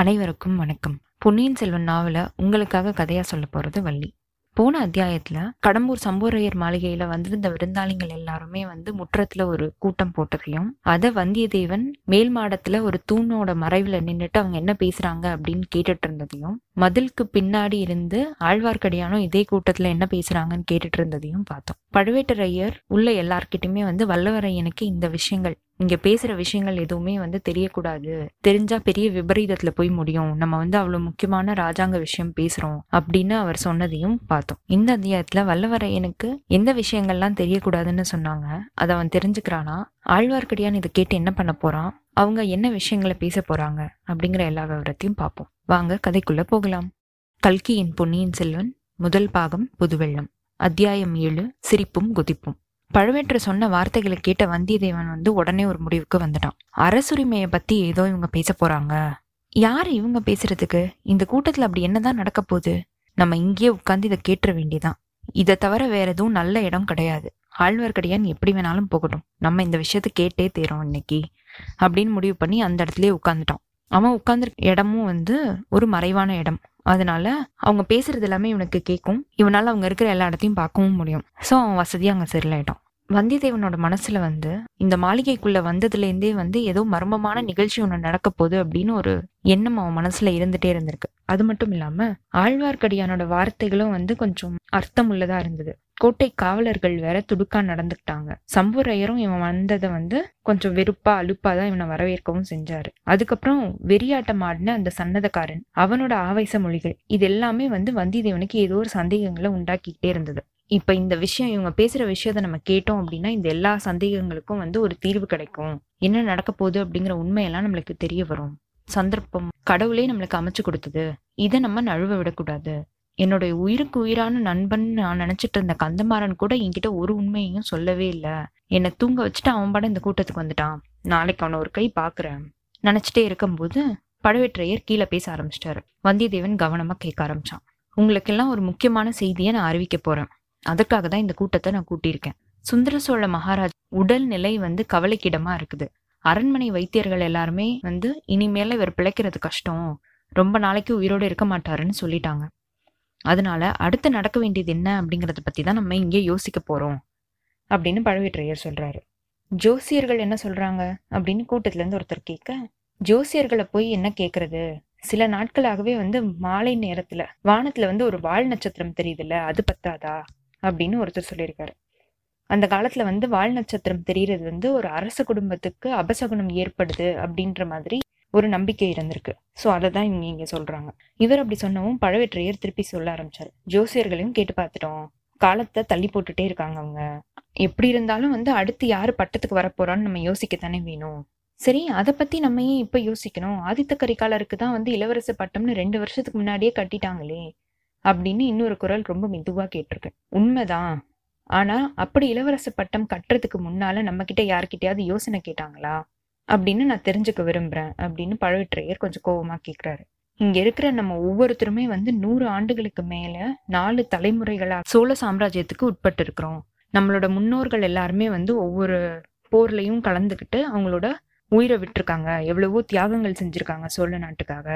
அனைவருக்கும் வணக்கம். பொன்னியின் செல்வன் நாவல உங்களுக்காக கதையா சொல்ல போறது வள்ளி. போன அத்தியாயத்துல கடம்பூர் சம்பூரையர் மாளிகையில வந்திருந்த விருந்தாளிகள் எல்லாருமே வந்து முற்றத்துல ஒரு கூட்டம் போட்டதையும் அத வந்தியத்தேவன் மேல் மாடத்துல ஒரு தூணோட மறைவுல நின்றுட்டு அவங்க என்ன பேசுறாங்க அப்படின்னு கேட்டுட்டு இருந்ததையும் மதிலுக்கு பின்னாடி இருந்து ஆழ்வார்க்கடியானும் இதே கூட்டத்துல என்ன பேசுறாங்கன்னு கேட்டுட்டு இருந்ததையும் பார்த்தோம். பழுவேட்டரையர் உள்ள எல்லார்கிட்டயுமே வந்து வல்லவரையனுக்கு இந்த விஷயங்கள் இங்கே பேசுகிற விஷயங்கள் எதுவுமே வந்து தெரியக்கூடாது. தெரிஞ்சால் பெரிய விபரீதத்தில் போய் முடியும். நம்ம வந்து அவ்வளோ முக்கியமான ராஜாங்க விஷயம் பேசுகிறோம் அப்படின்னு அவர் சொன்னதையும் பார்த்தோம். இந்த அத்தியாயத்தில் வல்லவரையனுக்கு எந்த விஷயங்கள்லாம் தெரியக்கூடாதுன்னு சொன்னாங்க. அதை அவன் தெரிஞ்சுக்கிறானா? ஆழ்வார்க்கடியான் இதை கேட்டு என்ன பண்ண போகிறான் அவங்க என்ன விஷயங்களை பேச போகிறாங்க அப்படிங்கிற எல்லா விவரத்தையும் பார்ப்போம். வாங்க கதைக்குள்ளே போகலாம். கல்கியின் பொன்னியின் செல்வன் முதல் பாகம் புதுவெள்ளம். அத்தியாயம் ஏழு சிரிப்பும் குதிப்பும். பழுவேற்று சொன்ன வார்த்தைகளை கேட்ட வந்தியத்தேவன் வந்து உடனே ஒரு முடிவுக்கு வந்துட்டான். அரசுரிமையை பத்தி ஏதோ இவங்க பேச போறாங்க. யார் இவங்க பேசுறதுக்கு? இந்த கூட்டத்துல அப்படி என்னதான் நடக்க போகுது? நம்ம இங்கேயே உட்காந்து இதை கேட்டுற வேண்டியதான் இதை தவிர வேற எதுவும் நல்ல இடம் கிடையாது. ஆழ்வார்க்கடியான் எப்படி வேணாலும் போகட்டும். நம்ம இந்த விஷயத்த கேட்டே தேரும் இன்னைக்கு அப்படின்னு முடிவு பண்ணி அந்த இடத்துலயே உட்காந்துட்டான் அவன் உட்காந்துருக்க இடமும் வந்து ஒரு மறைவான இடம். அதனால அவங்க பேசுறது எல்லாமே இவனுக்கு கேட்கும் இவனால அவங்க இருக்கிற எல்லா இடத்தையும் பார்க்கவும் முடியும். ஸோ அவன் வசதியாக அங்கே செட்டில் ஆயிட்டான். வந்தியத்தேவனோட மனசுல வந்து இந்த மாளிகைக்குள்ள வந்ததுலேருந்தே வந்து ஏதோ மர்மமான நிகழ்ச்சி ஒன்று நடக்க போகுது அப்படின்னு ஒரு எண்ணம் அவன் மனசுல இருந்துட்டே இருந்திருக்கு. அது மட்டும் இல்லாம ஆழ்வார்க்கடியானோட வார்த்தைகளும் வந்து கொஞ்சம் அர்த்தம் உள்ளதா இருந்தது. கோட்டை காவலர்கள் வேற துடுக்கா நடந்துக்கிட்டாங்க. சம்புரையரும் இவன் வந்ததை வந்து கொஞ்சம் வெறுப்பா அலுப்பா தான் இவனை வரவேற்கவும் செஞ்சாரு. அதுக்கப்புறம் வெறியாட்டம் ஆடின அந்த சன்னதக்காரன் அவனோட ஆவேச மொழிகள் இது எல்லாமே வந்து வந்தியத்தேவனுக்கு ஏதோ ஒரு சந்தேகங்களை உண்டாக்கிக்கிட்டே இருந்தது. இப்ப இந்த விஷயம் இவங்க பேசுற விஷயத்த நம்ம கேட்டோம் அப்படின்னா இந்த எல்லா சந்தேகங்களுக்கும் வந்து ஒரு தீர்வு கிடைக்கும். என்ன நடக்க போகுது அப்படிங்கிற உண்மையெல்லாம் நம்மளுக்கு தெரிய வரும். சந்தர்ப்பம் கடவுளே நம்மளுக்கு அமைச்சு கொடுத்தது. இதை நம்ம நழுவ விடக்கூடாது. என்னுடைய உயிருக்கு உயிரான நண்பன் நான் நினைச்சிட்டு இருந்த கந்தமாறன் கூட என்கிட்ட ஒரு உண்மையையும் சொல்லவே இல்லை. என்னை தூங்க வச்சுட்டு அவன் படம் இந்த கூட்டத்துக்கு வந்துட்டான். நாளைக்கு அவனை ஒரு கை பாக்குறேன். நினச்சிட்டே இருக்கும்போது பழுவேற்றையர் கீழே பேச ஆரம்பிச்சிட்டாரு. வந்தியத்தேவன் கவனமா கேட்க ஆரம்பிச்சான். உங்களுக்கெல்லாம் ஒரு முக்கியமான செய்தியை நான் அறிவிக்க போறேன். அதற்காக தான் இந்த கூட்டத்தை நான் கூட்டியிருக்கேன். சுந்தர சோழ மகாராஜ் உடல் நிலை வந்து கவலைக்கிடமா இருக்குது. அரண்மனை வைத்தியர்கள் எல்லாருமே வந்து இனிமேல இவர் பிழைக்கிறது கஷ்டம். ரொம்ப நாளைக்கு உயிரோடு இருக்க மாட்டாருன்னு சொல்லிட்டாங்க. அதனால அடுத்து நடக்க வேண்டியது என்ன அப்படிங்கறத பத்தி தான் நம்ம இங்கே யோசிக்க போறோம் அப்படின்னு பழுவேற்றையர் சொல்றாரு. ஜோசியர்கள் என்ன சொல்றாங்க? அப்படின்னு கூட்டத்துல இருந்து ஒருத்தர் கேட்க ஜோசியர்களை போய் என்ன கேக்குறது? சில நாட்களாகவே வந்து மாலை நேரத்துல வானத்துல வந்து ஒரு வால் நட்சத்திரம் தெரியுதுல்ல அது பத்தாதா? அப்படின்னு ஒருத்தர் சொல்லியிருக்காரு. அந்த காலத்துல வந்து வால் நட்சத்திரம் தெரியறது வந்து ஒரு அரச குடும்பத்துக்கு அபசகுணம் ஏற்படுது அப்படின்ற மாதிரி ஒரு நம்பிக்கை இருந்திருக்கு. ஸோ அதை தான் இவங்க இங்க சொல்றாங்க. இவர் அப்படி சொன்னவும் பழவேற்றையர் திருப்பி சொல்ல ஆரம்பிச்சாரு. ஜோசியர்களையும் கேட்டு பார்த்துட்டோம். காலத்தை தள்ளி போட்டுட்டே இருக்காங்க அவங்க. எப்படி இருந்தாலும் வந்து அடுத்து யாரு பட்டத்துக்கு வரப்போறான்னு நம்ம யோசிக்கத்தானே வேணும். சரி அதை பத்தி நம்ம ஏன் இப்ப யோசிக்கணும்? ஆதித்த கரிகாலருக்கு தான் வந்து இளவரச பட்டம்னு ரெண்டு வருஷத்துக்கு முன்னாடியே கட்டிட்டாங்களே அப்படின்னு இன்னொரு குரல் ரொம்ப மெதுவா கேட்டிருக்கு. உண்மைதான். ஆனா அப்படி இளவரச பட்டம் கட்டுறதுக்கு முன்னால நம்ம கிட்ட யார்கிட்டயாவது யோசனை கேட்டாங்களா? அப்படின்னு நான் தெரிஞ்சுக்க விரும்புறேன் அப்படின்னு பழுவேற்றையர் கொஞ்சம் கோபமாக கேட்குறாரு இங்க இருக்கிற நம்ம ஒவ்வொருத்தருமே வந்து நூறு ஆண்டுகளுக்கு மேல நாலு தலைமுறைகளா சோழ சாம்ராஜ்யத்துக்கு உட்பட்டு இருக்கிறோம் நம்மளோட முன்னோர்கள் எல்லாருமே வந்து ஒவ்வொரு போர்லையும் கலந்துக்கிட்டு அவங்களோட உயிரை விட்டுருக்காங்க. எவ்வளவோ தியாகங்கள் செஞ்சிருக்காங்க சோழ நாட்டுக்காக.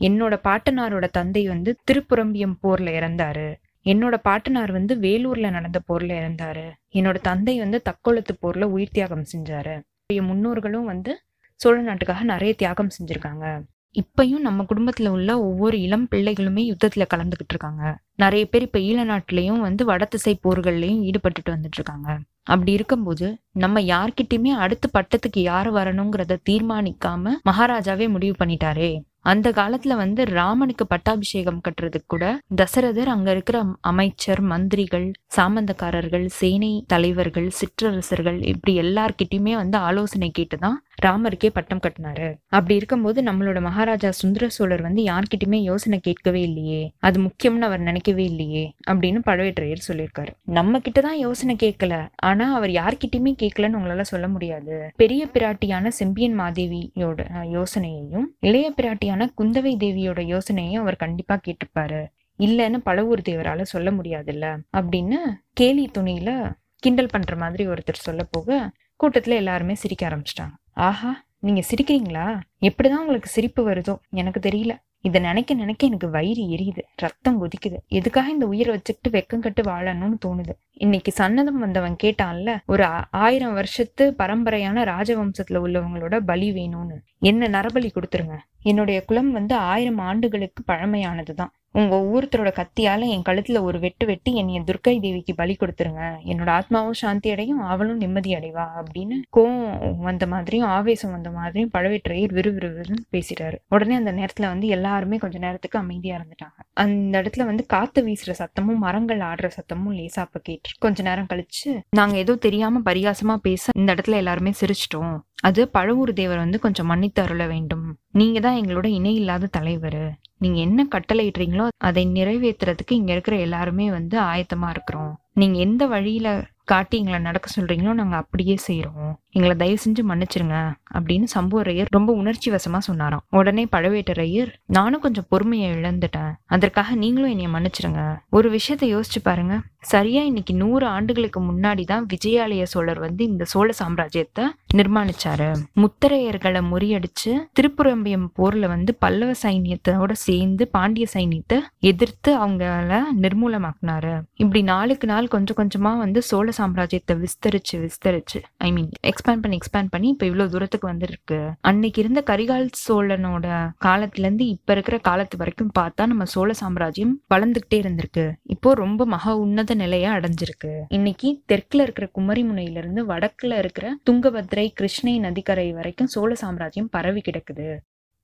என்னோட பாட்டனாரோட தந்தை வந்து திருப்புரம்பியம் போர்ல இறந்தாரு. என்னோட பாட்டனார் வந்து வேலூர்ல நடந்த போர்ல இறந்தாரு. என்னோட தந்தை வந்து தக்கோலத்து போர்ல உயிர் தியாகம் செஞ்சாரு. முன்னோர்களும் வந்து சோழ நாட்டுக்காக நிறைய தியாகம் செஞ்சிருக்காங்க. இப்பயும் நம்ம குடும்பத்துல உள்ள ஒவ்வொரு இளம் பிள்ளைகளுமே யுத்தத்துல கலந்துகிட்டு இருக்காங்க. நிறைய பேர் இப்ப ஈழ நாட்டிலையும் வந்து வடதிசை போர்கள்லயும் ஈடுபட்டுட்டு வந்துட்டு இருக்காங்க. அப்படி இருக்கும்போது நம்ம யார்கிட்டயுமே அடுத்த பட்டத்துக்கு யார் வரணுங்கிறத தீர்மானிக்காம மகாராஜாவே முடிவு பண்ணிட்டாரே. அந்த காலத்துல வந்து ராமனுக்கு பட்டாபிஷேகம் கட்டுறதுக்கு கூட தசரதர் அங்க இருக்கிற அமைச்சர் மந்திரிகள் சாமந்தக்காரர்கள் சேனை தலைவர்கள் சிற்றரசர்கள் இப்படி எல்லார்கிட்டயுமே வந்து ஆலோசனை கேட்டுதான் ராமருக்கே பட்டம் கட்டினாரு. அப்படி இருக்கும்போது நம்மளோட மகாராஜா சுந்தர சோழர் வந்து யார்கிட்டயுமே யோசனை கேட்கவே இல்லையே. அது முக்கியம்னு அவர் நினைக்கவே இல்லையே அப்படின்னு பழவேற்றையர் சொல்லியிருக்காரு. நம்ம கிட்டதான் யோசனை கேட்கல. ஆனா அவர் யார்கிட்டயுமே கேட்கலன்னு உங்களால சொல்ல முடியாது. பெரிய பிராட்டியான செம்பியன் மாதேவியோட யோசனையையும் இளைய பிராட்டியான குந்தவை தேவியோட யோசனையையும் அவர் கண்டிப்பா கேட்டிருப்பாரு. இல்லைன்னு பழவூர் தேவரால சொல்ல முடியாதுல்ல அப்படின்னு கேலி துணியில கிண்டல் பண்ற மாதிரி ஒருத்தர் சொல்ல போக கூட்டத்துல எல்லாருமே சிரிக்க ஆரம்பிச்சிட்டாங்க. ஆஹா நீங்க சிரிக்கிறீங்களா? எப்படிதான் உங்களுக்கு சிரிப்பு வருதோ எனக்கு தெரியல. இதை நினைக்க நினைக்க எனக்கு வயிறு எரியுது ரத்தம் கொதிக்குது. எதுக்காக இந்த உயிரை வச்சுக்கிட்டு வெக்கம் கட்டு வாழணும்னு தோணுது? இன்னைக்கு சன்னதம் வந்தவன் கேட்டான்ல ஒரு ஆயிரம் வருஷத்து பரம்பரையான ராஜவம்சத்துல உள்ளவங்களோட பலி வேணும்னு. என்ன நரபலி கொடுத்துருங்க. என்னுடைய குலம் வந்து ஆயிரம் ஆண்டுகளுக்கு பழமையானதுதான். உங்க ஒவ்வொருத்தரோட கத்தியால என் கழுத்துல ஒரு வெட்டு வெட்டி என்னைய துர்க்கை தேவிக்கு பலி கொடுத்துருங்க. என்னோட ஆத்மாவும் சாந்தி அடையும் அவளும் நிம்மதி அடைவா அப்படின்னு கோவம் வந்த மாதிரியும் ஆவேசம் வந்த மாதிரியும் பழவேற்றையர் விறுவிறுன்னு பேசிட்டாரு. உடனே அந்த நேரத்துல வந்து எல்லாருமே கொஞ்ச நேரத்துக்கு அமைதியா இருந்துட்டாங்க. அந்த இடத்துல வந்து காத்து வீசுற சத்தமும் மரங்கள் ஆடுற சத்தமும் லேசா அப்ப கேட்டு கொஞ்ச நேரம் கழிச்சு நாங்க ஏதோ தெரியாம பரிகாசமா பேச இந்த இடத்துல எல்லாருமே சிரிச்சிட்டோம். அது பழவூர் தேவர் வந்து கொஞ்சம் மன்னித்து அருள வேண்டும். நீங்க தான் எங்களோட இணை இல்லாத தலைவர். நீங்க என்ன கட்டளையிடுறீங்களோ அதை நிறைவேத்துறதுக்கு இங்க இருக்கிற எல்லாருமே வந்து ஆயத்தமா இருக்கிறோம். நீங்க எந்த வழியில காட்டி எங்களை நடக்க சொல்றீங்களோ நாங்க அப்படியே செய்யறோம் எங்களை தயவு செஞ்சு மன்னிச்சிருங்க அப்படின்னு சம்புவரையர் ரொம்ப உணர்ச்சி வசமா சொன்னாராம். உடனே பழவேட்டரையர் நானும் கொஞ்சம் பொறுமையை இழந்துட்டேன். அதற்காக நீங்களும் என்னைய மன்னிச்சிருங்க. ஒரு விஷயத்த யோசிச்சு பாருங்க. சரியா இன்னைக்கு நூறு ஆண்டுகளுக்கு முன்னாடி தான் விஜயாலய சோழர் வந்து இந்த சோழ சாம்ராஜ்யத்தை நிர்மாணிச்சாரு. முத்தரையர்களை முறியடிச்சு திருப்புரம்பியம் போர்ல வந்து பல்லவ சைன்யத்தோட சேர்ந்து பாண்டிய சைன்யத்தை எதிர்த்து அவங்கள நிர்மூலமாக்குனாரு. இப்படி நாளுக்கு நாள் கொஞ்சம் கொஞ்சமா வந்து சோழ சாம்ராஜ்யத்தை விஸ்தரிச்சு விஸ்தரிச்சு ஐ மீன் எக்ஸ்பேண்ட் பண்ணி எக்ஸ்பேண்ட் பண்ணி இப்ப இவ்வளவு தூரத்துக்கு வந்திருக்கு. அன்னைக்கு இருந்த கரிகால் சோழனோட காலத்துல இருந்து இப்ப இருக்கிற காலத்து வரைக்கும் பார்த்தா நம்ம சோழ சாம்ராஜ்யம் வளர்ந்துகிட்டே இருந்திருக்கு. இப்போ ரொம்ப மகா உன்னத நிலையா அடைஞ்சிருக்கு. இன்னைக்கு தெற்குல இருக்கிற குமரிமுனையில இருந்து வடக்குல இருக்கிற துங்கபத்ரை கிருஷ்ணை நதிக்கரை வரைக்கும் சோழ சாம்ராஜ்யம் பரவி கிடக்குது.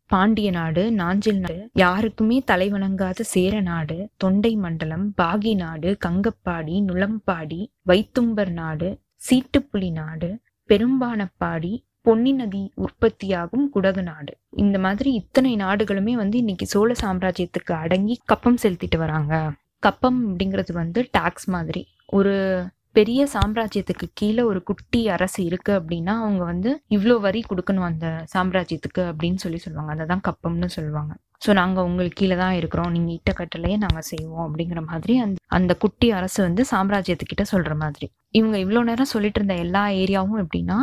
பாண்டிய நாடு நாஞ்சில் நாடு யாருக்குமே தலைவணங்காத சேர நாடு தொண்டை மண்டலம் பாகி நாடு கங்கப்பாடி நுளம்பாடி வைத்தும்பர் நாடு சீட்டுப்புலி நாடு பெரும்பானப்பாடி பொன்னி நதி உற்பத்தியாகும் குடகு நாடு. இந்த மாதிரி இத்தனை நாடுகளுமே வந்து இன்னைக்கு சோழ சாம்ராஜ்யத்துக்கு அடங்கி கப்பம் செலுத்திட்டு வராங்க. கப்பம் அப்படிங்கிறது வந்து டாக்ஸ் மாதிரி. ஒரு பெரிய சாம்ராஜ்யத்துக்கு கீழே ஒரு குட்டி அரசு இருக்கு அப்படின்னா அவங்க வந்து இவ்வளோ வரி கொடுக்கணும் அந்த சாம்ராஜ்யத்துக்கு அப்படின்னு சொல்லி சொல்லுவாங்க. அதை தான் கப்பம்னு சொல்லுவாங்க. ஸோ நாங்கள் உங்களுக்கு கீழே தான் இருக்கிறோம். நீங்கள் இட்ட கட்டளையே நாங்கள் செய்வோம் அப்படிங்கிற மாதிரி அந்த அந்த குட்டி அரசு வந்து சாம்ராஜ்யத்துக்கிட்ட சொல்கிற மாதிரி. இவங்க இவ்வளோ நேரம் சொல்லிட்டு இருந்த எல்லா ஏரியாவும் எப்படின்னா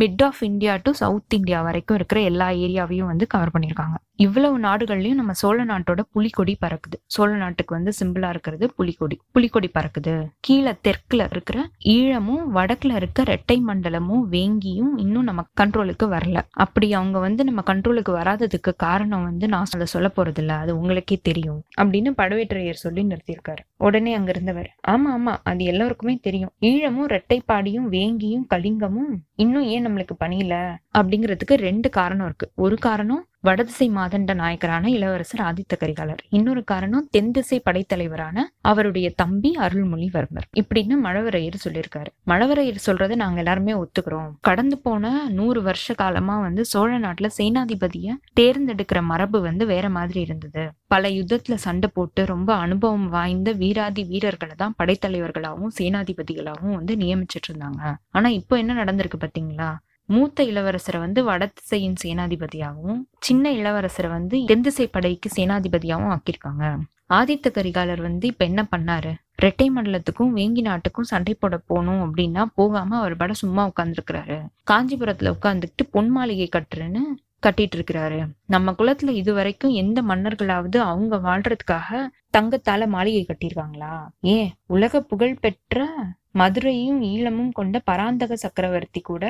mid of India to south India வரைக்கும் இருக்கிற எல்லா ஏரியாவையும் வந்து கவர் பண்ணியிருக்காங்க. இவ்வளவு நாடுகள்லையும் நம்ம சோழ நாட்டோட புலிக்கொடி பறக்குது. சோழ நாட்டுக்கு வந்து சிம்பிளா இருக்கிறது புலிக்கொடி. புலிக்கொடி பறக்குது. கீழே தெற்குல இருக்கிற ஈழமும் வடக்குல இருக்க ரெட்டை மண்டலமும் வேங்கியும் இன்னும் நம்ம கண்ட்ரோலுக்கு வரல. அப்படி அவங்க வந்து நம்ம கண்ட்ரோலுக்கு வராததுக்கு காரணம் வந்து நான் சொல்ல சொல்ல போறது இல்ல அது உங்களுக்கே தெரியும் அப்படின்னு பழவேற்றையர் சொல்லி நிறுத்தியிருக்காரு. உடனே அங்க இருந்தவர் ஆமா ஆமா அது எல்லாருக்குமே தெரியும். ஈழமும் ரெட்டைப்பாடியும் வேங்கியும் கலிங்கமும் இன்னும் ஏன் நம்மளுக்கு பணியில? அப்படிங்கிறதுக்கு ரெண்டு காரணம் இருக்கு. ஒரு காரணம் வடதிசை மாதண்ட நாயக்கரான இளவரசர் ஆதித்த கரிகாலர். இன்னொரு காரணம் தென் திசை படைத்தலைவரான அவருடைய தம்பி அருள்மொழிவர்மர். இப்படின்னு மழவரையர் சொல்லியிருக்காரு. மழவரையர் சொல்றதை நாங்க எல்லாருமே ஒத்துக்கிறோம். கடந்து போன நூறு வருஷ காலமா வந்து சோழ நாட்டுல சேனாதிபதிய தேர்ந்தெடுக்கிற மரபு வந்து வேற மாதிரி இருந்தது. பல யுத்தத்துல சண்டை போட்டு ரொம்ப அனுபவம் வாய்ந்த வீராதி வீரர்களை தான் படைத்தலைவர்களாகவும் சேனாதிபதிகளாகவும் வந்து நியமிச்சிட்டு இருந்தாங்க. ஆனா இப்போ என்ன நடந்திருக்கு பாத்தீங்களா? மூத்த இளவரசரை வந்து வடதிசையின் சேனாதிபதியாகவும் சின்ன இளவரசரை வந்து தென்திசை படைக்கு சேனாதிபதியாகவும் ஆக்கியிருக்காங்க. ஆதித்த கரிகாலர் வந்து இப்ப என்ன பண்ணாரு? ரெட்டை மண்டலத்துக்கும் வேங்கி நாட்டுக்கும் சண்டை போட போகணும் அப்படின்னா போகாம அவர் பட சும்மா உட்கார்ந்துருக்கிறாரு. காஞ்சிபுரத்துல உட்காந்துக்கிட்டு பொன் மாளிகை கட்டுறேன்னு கட்டிட்டு இருக்கிறாரு. நம்ம குலத்துல இது வரைக்கும் எந்த மன்னர்களாவது அவங்க வாழ்றதுக்காக தங்கத்தால மாளிகை கட்டியிருக்காங்களா? ஏன்? உலக புகழ் பெற்ற மதுரையும் ஈழமும் கொண்ட பராந்தக சக்கரவர்த்தி கூட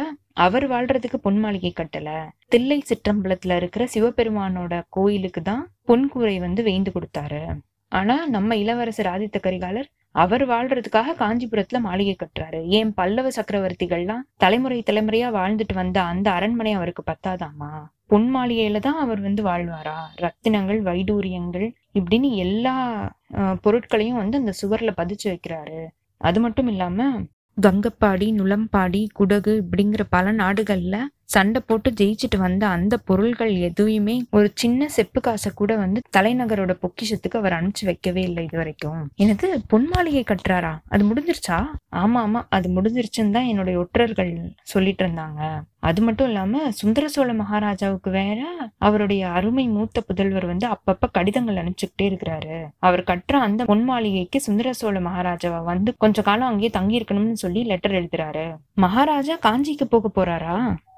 அவர் வாழ்றதுக்கு பொன் மாளிகை கட்டல. தில்லை சிற்றம்பலத்துல இருக்கிற சிவபெருமானோட கோயிலுக்கு தான் பொன் கூரை வந்து வேந்து கொடுத்தாரு. ஆனா நம்ம இளவரசர் ஆதித்த கரிகாலர் அவர் வாழ்றதுக்காக காஞ்சிபுரத்துல மாளிகை கட்டுறாரு. ஏன் பல்லவ சக்கரவர்த்திகள்லாம் தலைமுறை தலைமுறையா வாழ்ந்துட்டு வந்த அந்த அரண்மனை அவருக்கு பத்தாதாமா? பொன் மாளிகையில தான் அவர் வந்து வாழ்வாரா? ரத்தினங்கள் வைடூரியங்கள் இப்படின்னு எல்லா பொருட்களையும் வந்து அந்த சுவர்ல பதிச்சு வைக்கிறாரு. அது மட்டும் இல்லாம கங்கப்பாடி நுளம்பாடி குடகு இப்படிங்கிற பல நாடுகள்ல சண்டை போட்டு ஜெயிச்சுட்டு வந்த அந்த பொருள்கள் எதுவுமே ஒரு சின்ன செப்பு காசை கூட வந்து தலைநகரோட பொக்கிஷத்துக்கு அவர் அனுப்பிச்சு வைக்கவே இல்லை இது வரைக்கும். எனது பொன் மாளிகை கட்டுறாரா? அது முடிஞ்சிருச்சா? ஆமா ஆமா அது முடிஞ்சிருச்சுன்னு தான் என்னுடைய ஒற்றர்கள் சொல்லிட்டு இருந்தாங்க. அது மட்டும் இல்லாம சுந்தர சோழ மகாராஜாவுக்கு வேற அவருடைய அருமை மூத்த புதல்வர் வந்து அப்பப்ப கடிதங்கள் அனுப்பிச்சுக்கிட்டே இருக்கிறாரு. அவர் கட்டுற அந்த பொன் மாளிகைக்கு சுந்தர சோழ மகாராஜாவை வந்து கொஞ்ச காலம் அங்கேயே தங்கி இருக்கணும்னு சொல்லி லெட்டர் எழுதுறாரு. மகாராஜா காஞ்சிக்கு போக போறாரா?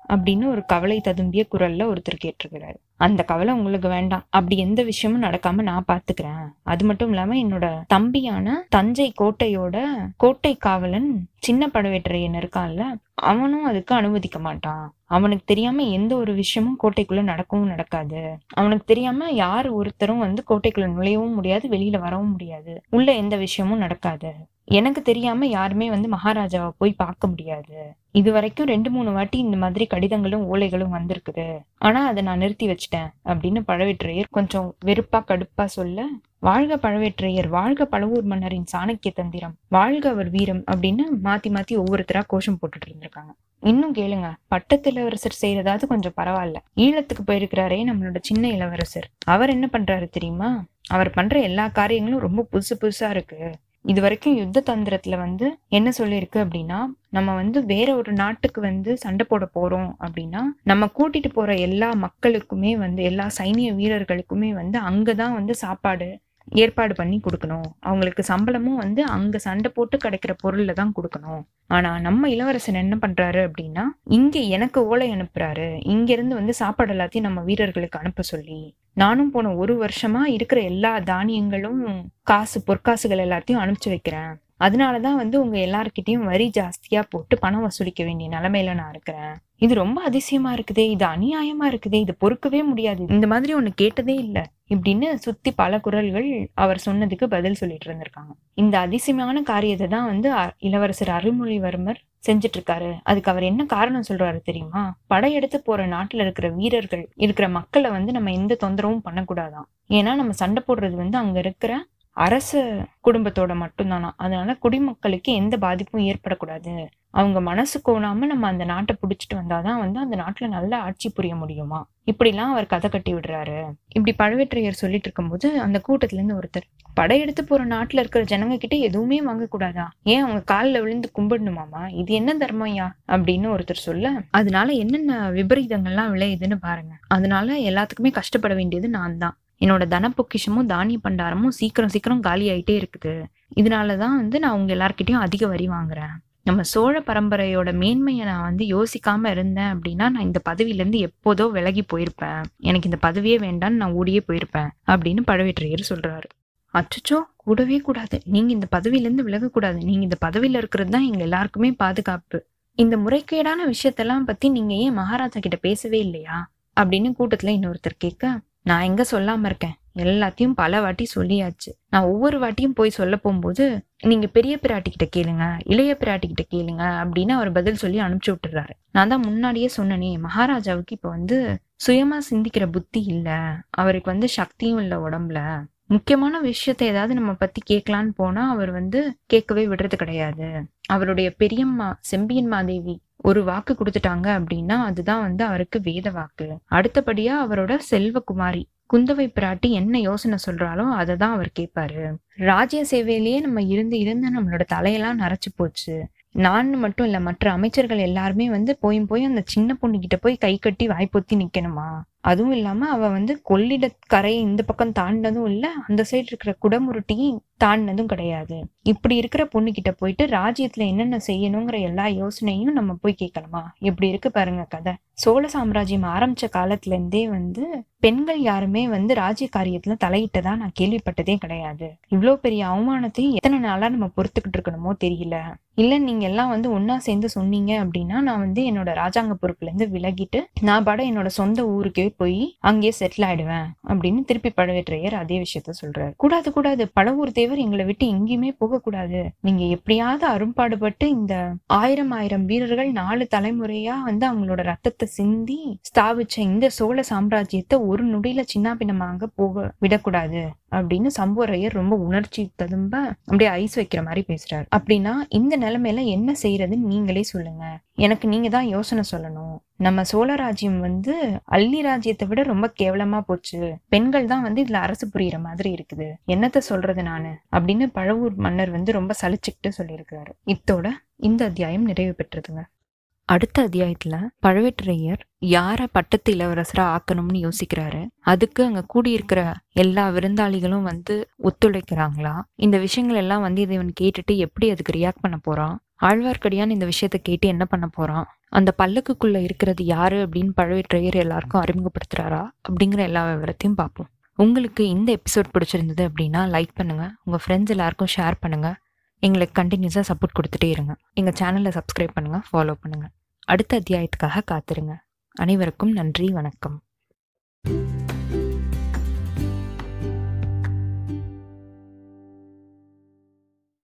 அப்படின்னு ஒரு கவலை ததும்பிய குரல்ல ஒருத்தர் கேட்டிருக்கிறாரு. அந்த கவலை உங்களுக்கு வேண்டாம். அப்படி எந்த விஷயமும் நடக்காம நான் பாத்துக்கிறேன். அது மட்டும் இல்லாம என்னோட தம்பியான தஞ்சை கோட்டையோட கோட்டை காவலன் சின்ன படவேற்றையன் இருக்கான்ல அவனும் அதுக்கு அனுமதிக்க மாட்டான். அவனுக்கு தெரியாம எந்த ஒரு விஷயமும் கோட்டைக்குள்ள நடக்கவும் நடக்காது. அவனுக்கு தெரியாம யார் ஒருத்தரும் வந்து கோட்டைக்குள்ள நுழையவும் முடியாது வெளியில வரவும் முடியாது. உள்ள எந்த விஷயமும் நடக்காது. எனக்கு தெரியாம யாருமே வந்து மகாராஜாவை போய் பார்க்க முடியாது. இது வரைக்கும் ரெண்டு மூணு வாட்டி இந்த மாதிரி கடிதங்களும் ஓலைகளும் வந்திருக்குது. ஆனா அதை நான் நிறுத்தி வச்சிட்டேன் அப்படின்னு பழவேற்றையர் கொஞ்சம் வெறுப்பா கடுப்பா சொல்ல வாழ்க பழவேற்றையர் வாழ்க பழவூர் மன்னரின் சாணக்கிய தந்திரம் வாழ்க அவர் வீரம் அப்படின்னு மாத்தி மாத்தி ஒவ்வொருத்தரா கோஷம் போட்டுட்டு இருந்திருக்காங்க. இன்னும் கேளுங்க பட்டத்து இளவரசர் செய்யறதாவது கொஞ்சம் பரவாயில்ல. ஈழத்துக்கு போயிருக்கிறாரே நம்மளோட சின்ன இளவரசர். அவர் என்ன பண்றாரு தெரியுமா? அவர் பண்ற எல்லா காரியங்களும் ரொம்ப புதுசு புதுசா இருக்கு. இது வரைக்கும் யுத்த தந்திரத்துல வந்து என்ன சொல்லியிருக்கு அப்படின்னா நம்ம வந்து வேற ஒரு நாட்டுக்கு வந்து சண்டை போட போறோம் அப்படின்னா நம்ம கூட்டிட்டு போற எல்லா மக்களுக்குமே வந்து எல்லா சைனிய வீரர்களுக்குமே வந்து அங்கதான் வந்து சாப்பாடு ஏற்பாடு பண்ணி கொடுக்கணும். அவங்களுக்கு சம்பளமும் வந்து அங்க சண்டை போட்டு கிடைக்கிற பொருள்ல தான் கொடுக்கணும். ஆனா நம்ம இளவரசன் என்ன பண்றாரு அப்படின்னா இங்க எனக்கு ஓலை அனுப்புறாரு. இங்க இருந்து வந்து சாப்பாடு எல்லாத்தையும் நம்ம வீரர்களுக்கு அனுப்ப சொல்லி நானும் போன ஒரு வருஷமா இருக்கிற எல்லா தானியங்களும் காசு பொற்காசுகள் எல்லாத்தையும் அனுப்பிச்சு வைக்கிறேன். அதனால தான் வந்து உங்கள் எல்லாருக்கிட்டையும் வரி ஜாஸ்தியாக போட்டு பணம் வசூலிக்க வேண்டிய நிலமையில நான் இருக்கிறேன். இது ரொம்ப அதிசயமா இருக்குதே இது அநியாயமா இருக்குதே இது பொறுக்கவே முடியாது. இந்த மாதிரி ஒன்று கேட்டதே இல்லை இப்படின்னு சுத்தி பல குரல்கள் அவர் சொன்னதுக்கு பதில் சொல்லிட்டு இருந்திருக்காங்க. இந்த அதிசயமான காரியத்தை தான் வந்து அ- இளவரசர் அருள்மொழிவர்மர் செஞ்சுட்டு இருக்காரு அதுக்கு அவர் என்ன காரணம் சொல்றாரு தெரியுமா? படையெடுத்து போற நாட்டுல இருக்கிற வீரர்கள் இருக்கிற மக்களை வந்து நம்ம எந்த தொந்தரவும் பண்ணக்கூடாதாம் ஏன்னா நம்ம சண்டை போடுறது வந்து அங்க இருக்கிற அரச குடும்பத்தோட மட்டும்தானா? அதனால குடிமக்களுக்கு எந்த பாதிப்பும் ஏற்படக்கூடாது. அவங்க மனசு கோணாம நம்ம அந்த நாட்டை புடிச்சிட்டு வந்தாதான் வந்து அந்த நாட்டுல நல்ல ஆட்சி புரிய முடியுமா? இப்படிலாம் அவர் கதை கட்டி விடுறாரு. இப்படி பழுவேற்றையர் சொல்லிட்டு இருக்கும்போது அந்த கூட்டத்துல இருந்து ஒருத்தர் படையெடுத்து போற நாட்டுல இருக்கிற ஜனங்க கிட்ட எதுவுமே வாங்க கூடாதா? ஏன் அவங்க காலில் விழுந்து கும்பிடணுமாமா? இது என்ன தர்மம்யா அப்படின்னு ஒருத்தர் சொல்ல அதனால என்னென்ன விபரீதங்கள்லாம் விளையுதுன்னு பாருங்க. அதனால எல்லாத்துக்குமே கஷ்டப்பட வேண்டியது நான் தான் என்னோட தன பொக்கிஷமும் தானிய பண்டாரமும் சீக்கிரம் சீக்கிரம் காலி ஆயிட்டே இருக்குது. இதனாலதான் வந்து நான் உங்க எல்லார்கிட்டயும் அதிக வரி வாங்குறேன். நம்ம சோழ பரம்பரையோட மேன்மையை நான் வந்து யோசிக்காம இருந்தேன் அப்படின்னா நான் இந்த பதவியிலேருந்து எப்போதோ விலகி போயிருப்பேன். எனக்கு இந்த பதவியே வேண்டாம்னு நான் ஓடியே போயிருப்பேன் அப்படின்னு பழவேற்றையர் சொல்றாரு. அச்சோ கூடவே கூடாது. நீங்க இந்த பதவியிலேருந்து விலகக்கூடாது நீங்க இந்த பதவியில இருக்கிறது தான் எங்க எல்லாருக்குமே பாதுகாப்பு. இந்த முறைகேடான விஷயத்தெல்லாம் பத்தி நீங்க ஏன் மகாராஜா கிட்ட பேசவே இல்லையா? அப்படின்னு கூட்டத்துல இன்னொருத்தர் கேட்க நான் எங்க சொல்லாம இருக்கேன்? எல்லாத்தையும் பல வாட்டி சொல்லியாச்சு. நான் ஒவ்வொரு வாட்டியும் போய் சொல்ல போகும்போது நீங்க பெரிய பிராட்டி கிட்ட கேளுங்க இளைய பிராட்டி கிட்ட கேளுங்க அப்படின்னு அவர் பதில் சொல்லி அனுப்பிச்சு விட்டுறாரு. நான் தான் முன்னாடியே சொன்னனே மகாராஜாவுக்கு இப்ப வந்து சுயமா சிந்திக்கிற புத்தி இல்ல. அவருக்கு வந்து சக்தியும் இல்ல உடம்புல. முக்கியமான விஷயத்த ஏதாவது நம்ம பத்தி கேட்கலான்னு போனா அவர் வந்து கேட்கவே விடுறது கிடையாது. அவருடைய பெரியம்மா செம்பியன் மாதேவி ஒரு வாக்கு கொடுத்துட்டாங்க அப்படின்னா அதுதான் வந்து அவருக்கு வேத வாக்கு. அடுத்தபடியா அவரோட செல்வகுமாரி குந்தவை பிராட்டி என்ன யோசனை சொல்றாலோ அதை தான் அவர் கேட்பாரு. ராஜ்ய சேவையிலேயே நம்ம இருந்து இருந்து நம்மளோட தலையெல்லாம் நரைச்சு போச்சு. நான் மட்டும் இல்ல மற்ற அமைச்சர்கள் எல்லாருமே வந்து போயும் போய் அந்த சின்ன பொண்ணு கிட்ட போய் கை கட்டி வாய்ப்பொத்தி நிக்கணுமா? அதுவும் இல்லாம அவ வந்து கொள்ளிட கரையை இந்த பக்கம் தாண்டினதும் இல்ல அந்த சைடு இருக்கிற குடமுருட்டியும் தாண்டினதும் கிடையாது. இப்படி இருக்கிற பொண்ணு கிட்ட போயிட்டு ராஜ்யத்தில் என்னென்ன செய்யணுங்கிற எல்லா யோசனையும் நம்ம போய் கேட்கலாமா? எப்படி இருக்கு பாருங்க கதை. சோழ சாம்ராஜ்யம் ஆரம்பிச்ச காலத்துல இருந்தே வந்து பெண்கள் யாருமே வந்து ராஜ்ய காரியத்தில் தலையிட்டதா நான் கேள்விப்பட்டதே கிடையாது. இவ்வளோ பெரிய அவமானத்தையும் எத்தனை நாளாக நம்ம பொறுத்துக்கிட்டு இருக்கணுமோ தெரியல. இல்லை நீங்கள் எல்லாம் வந்து ஒன்றா சேர்ந்து சொன்னீங்க அப்படின்னா நான் வந்து என்னோட ராஜாங்க பொறுப்புலேருந்து விலகிட்டு நான் பாட என்னோட சொந்த ஊருக்கே போய் அங்கேயே செட்டில் ஆயிடுவேன் அப்படின்னு திருப்பி பழவேற்றையர் அதே விஷயத்த சொல்றாரு. கூடாது கூடாது. பழவூர் தேவர் எங்களை விட்டு எங்கேயுமே போக கூடாது நீங்க எப்படியாவது அரும்பாடுபட்டு இந்த ஆயிரம் ஆயிரம் வீரர்கள் நாலு தலைமுறையா வந்து அவங்களோட ரத்தத்தை சிந்தி ஸ்தாபிச்ச இந்த சோழ சாம்ராஜ்யத்தை ஒரு நொடியில சின்னாபின்னமாக போக விடக்கூடாது அப்படின்னு சம்புவரையர் ரொம்ப உணர்ச்சி ததும்ப அப்படியே ஐஸ் வைக்கிற மாதிரி பேசுறாரு. அப்படின்னா இந்த நிலைமையில என்ன செய்யறதுன்னு நீங்களே சொல்லுங்க. எனக்கு நீங்க தான் யோசனை சொல்லணும். நம்ம சோழ ராஜ்யம் வந்து அள்ளி ராஜ்யத்தை விட ரொம்ப கேவலமா போச்சு. பெண்கள் தான் வந்து இதுல அரசு புரியுற மாதிரி இருக்குது. என்னத்த சொல்றது நானு? அப்படின்னு பழவூர் மன்னர் வந்து ரொம்ப சலிச்சுக்கிட்டு சொல்லியிருக்காரு. இத்தோட இந்த அத்தியாயம் நிறைவு பெற்றதுங்க. அடுத்த அத்தியாயத்துல பழவேற்றையர் யார பட்டத்து இளவரசரா ஆக்கணும்னு யோசிக்கிறாரு. அதுக்கு அங்க கூடியிருக்கிற எல்லா விருந்தாளிகளும் வந்து ஒத்துழைக்கிறாங்களா? இந்த விஷயங்கள் எல்லாம் வந்து இவன் கேட்டுட்டு எப்படி அதுக்கு ரியாக்ட் பண்ண போறான்? ஆழ்வார்க்கடியான் இந்த விஷயத்தை கேட்டு என்ன பண்ண போறான்? அந்த பல்லக்குக்குள்ள இருக்கிறது யாரு அப்படின்னு பழுவேற்றையர் எல்லாருக்கும் அறிமுகப்படுத்துறாரா? அப்படிங்கிற எல்லா விவரத்தையும் பார்ப்போம். உங்களுக்கு இந்த எபிசோட் பிடிச்சிருந்தது அப்படின்னா லைக் பண்ணுங்க. உங்க ஃப்ரெண்ட்ஸ் எல்லாருக்கும் ஷேர் பண்ணுங்க. எங்களுக்கு கண்டினியூஸாக சப்போர்ட் கொடுத்துட்டே இருங்க. எங்கள் சேனலை சப்ஸ்கிரைப் பண்ணுங்க ஃபாலோ பண்ணுங்க. அடுத்த அத்தியாயத்துக்காக காத்திருங்க. அனைவருக்கும் நன்றி வணக்கம்.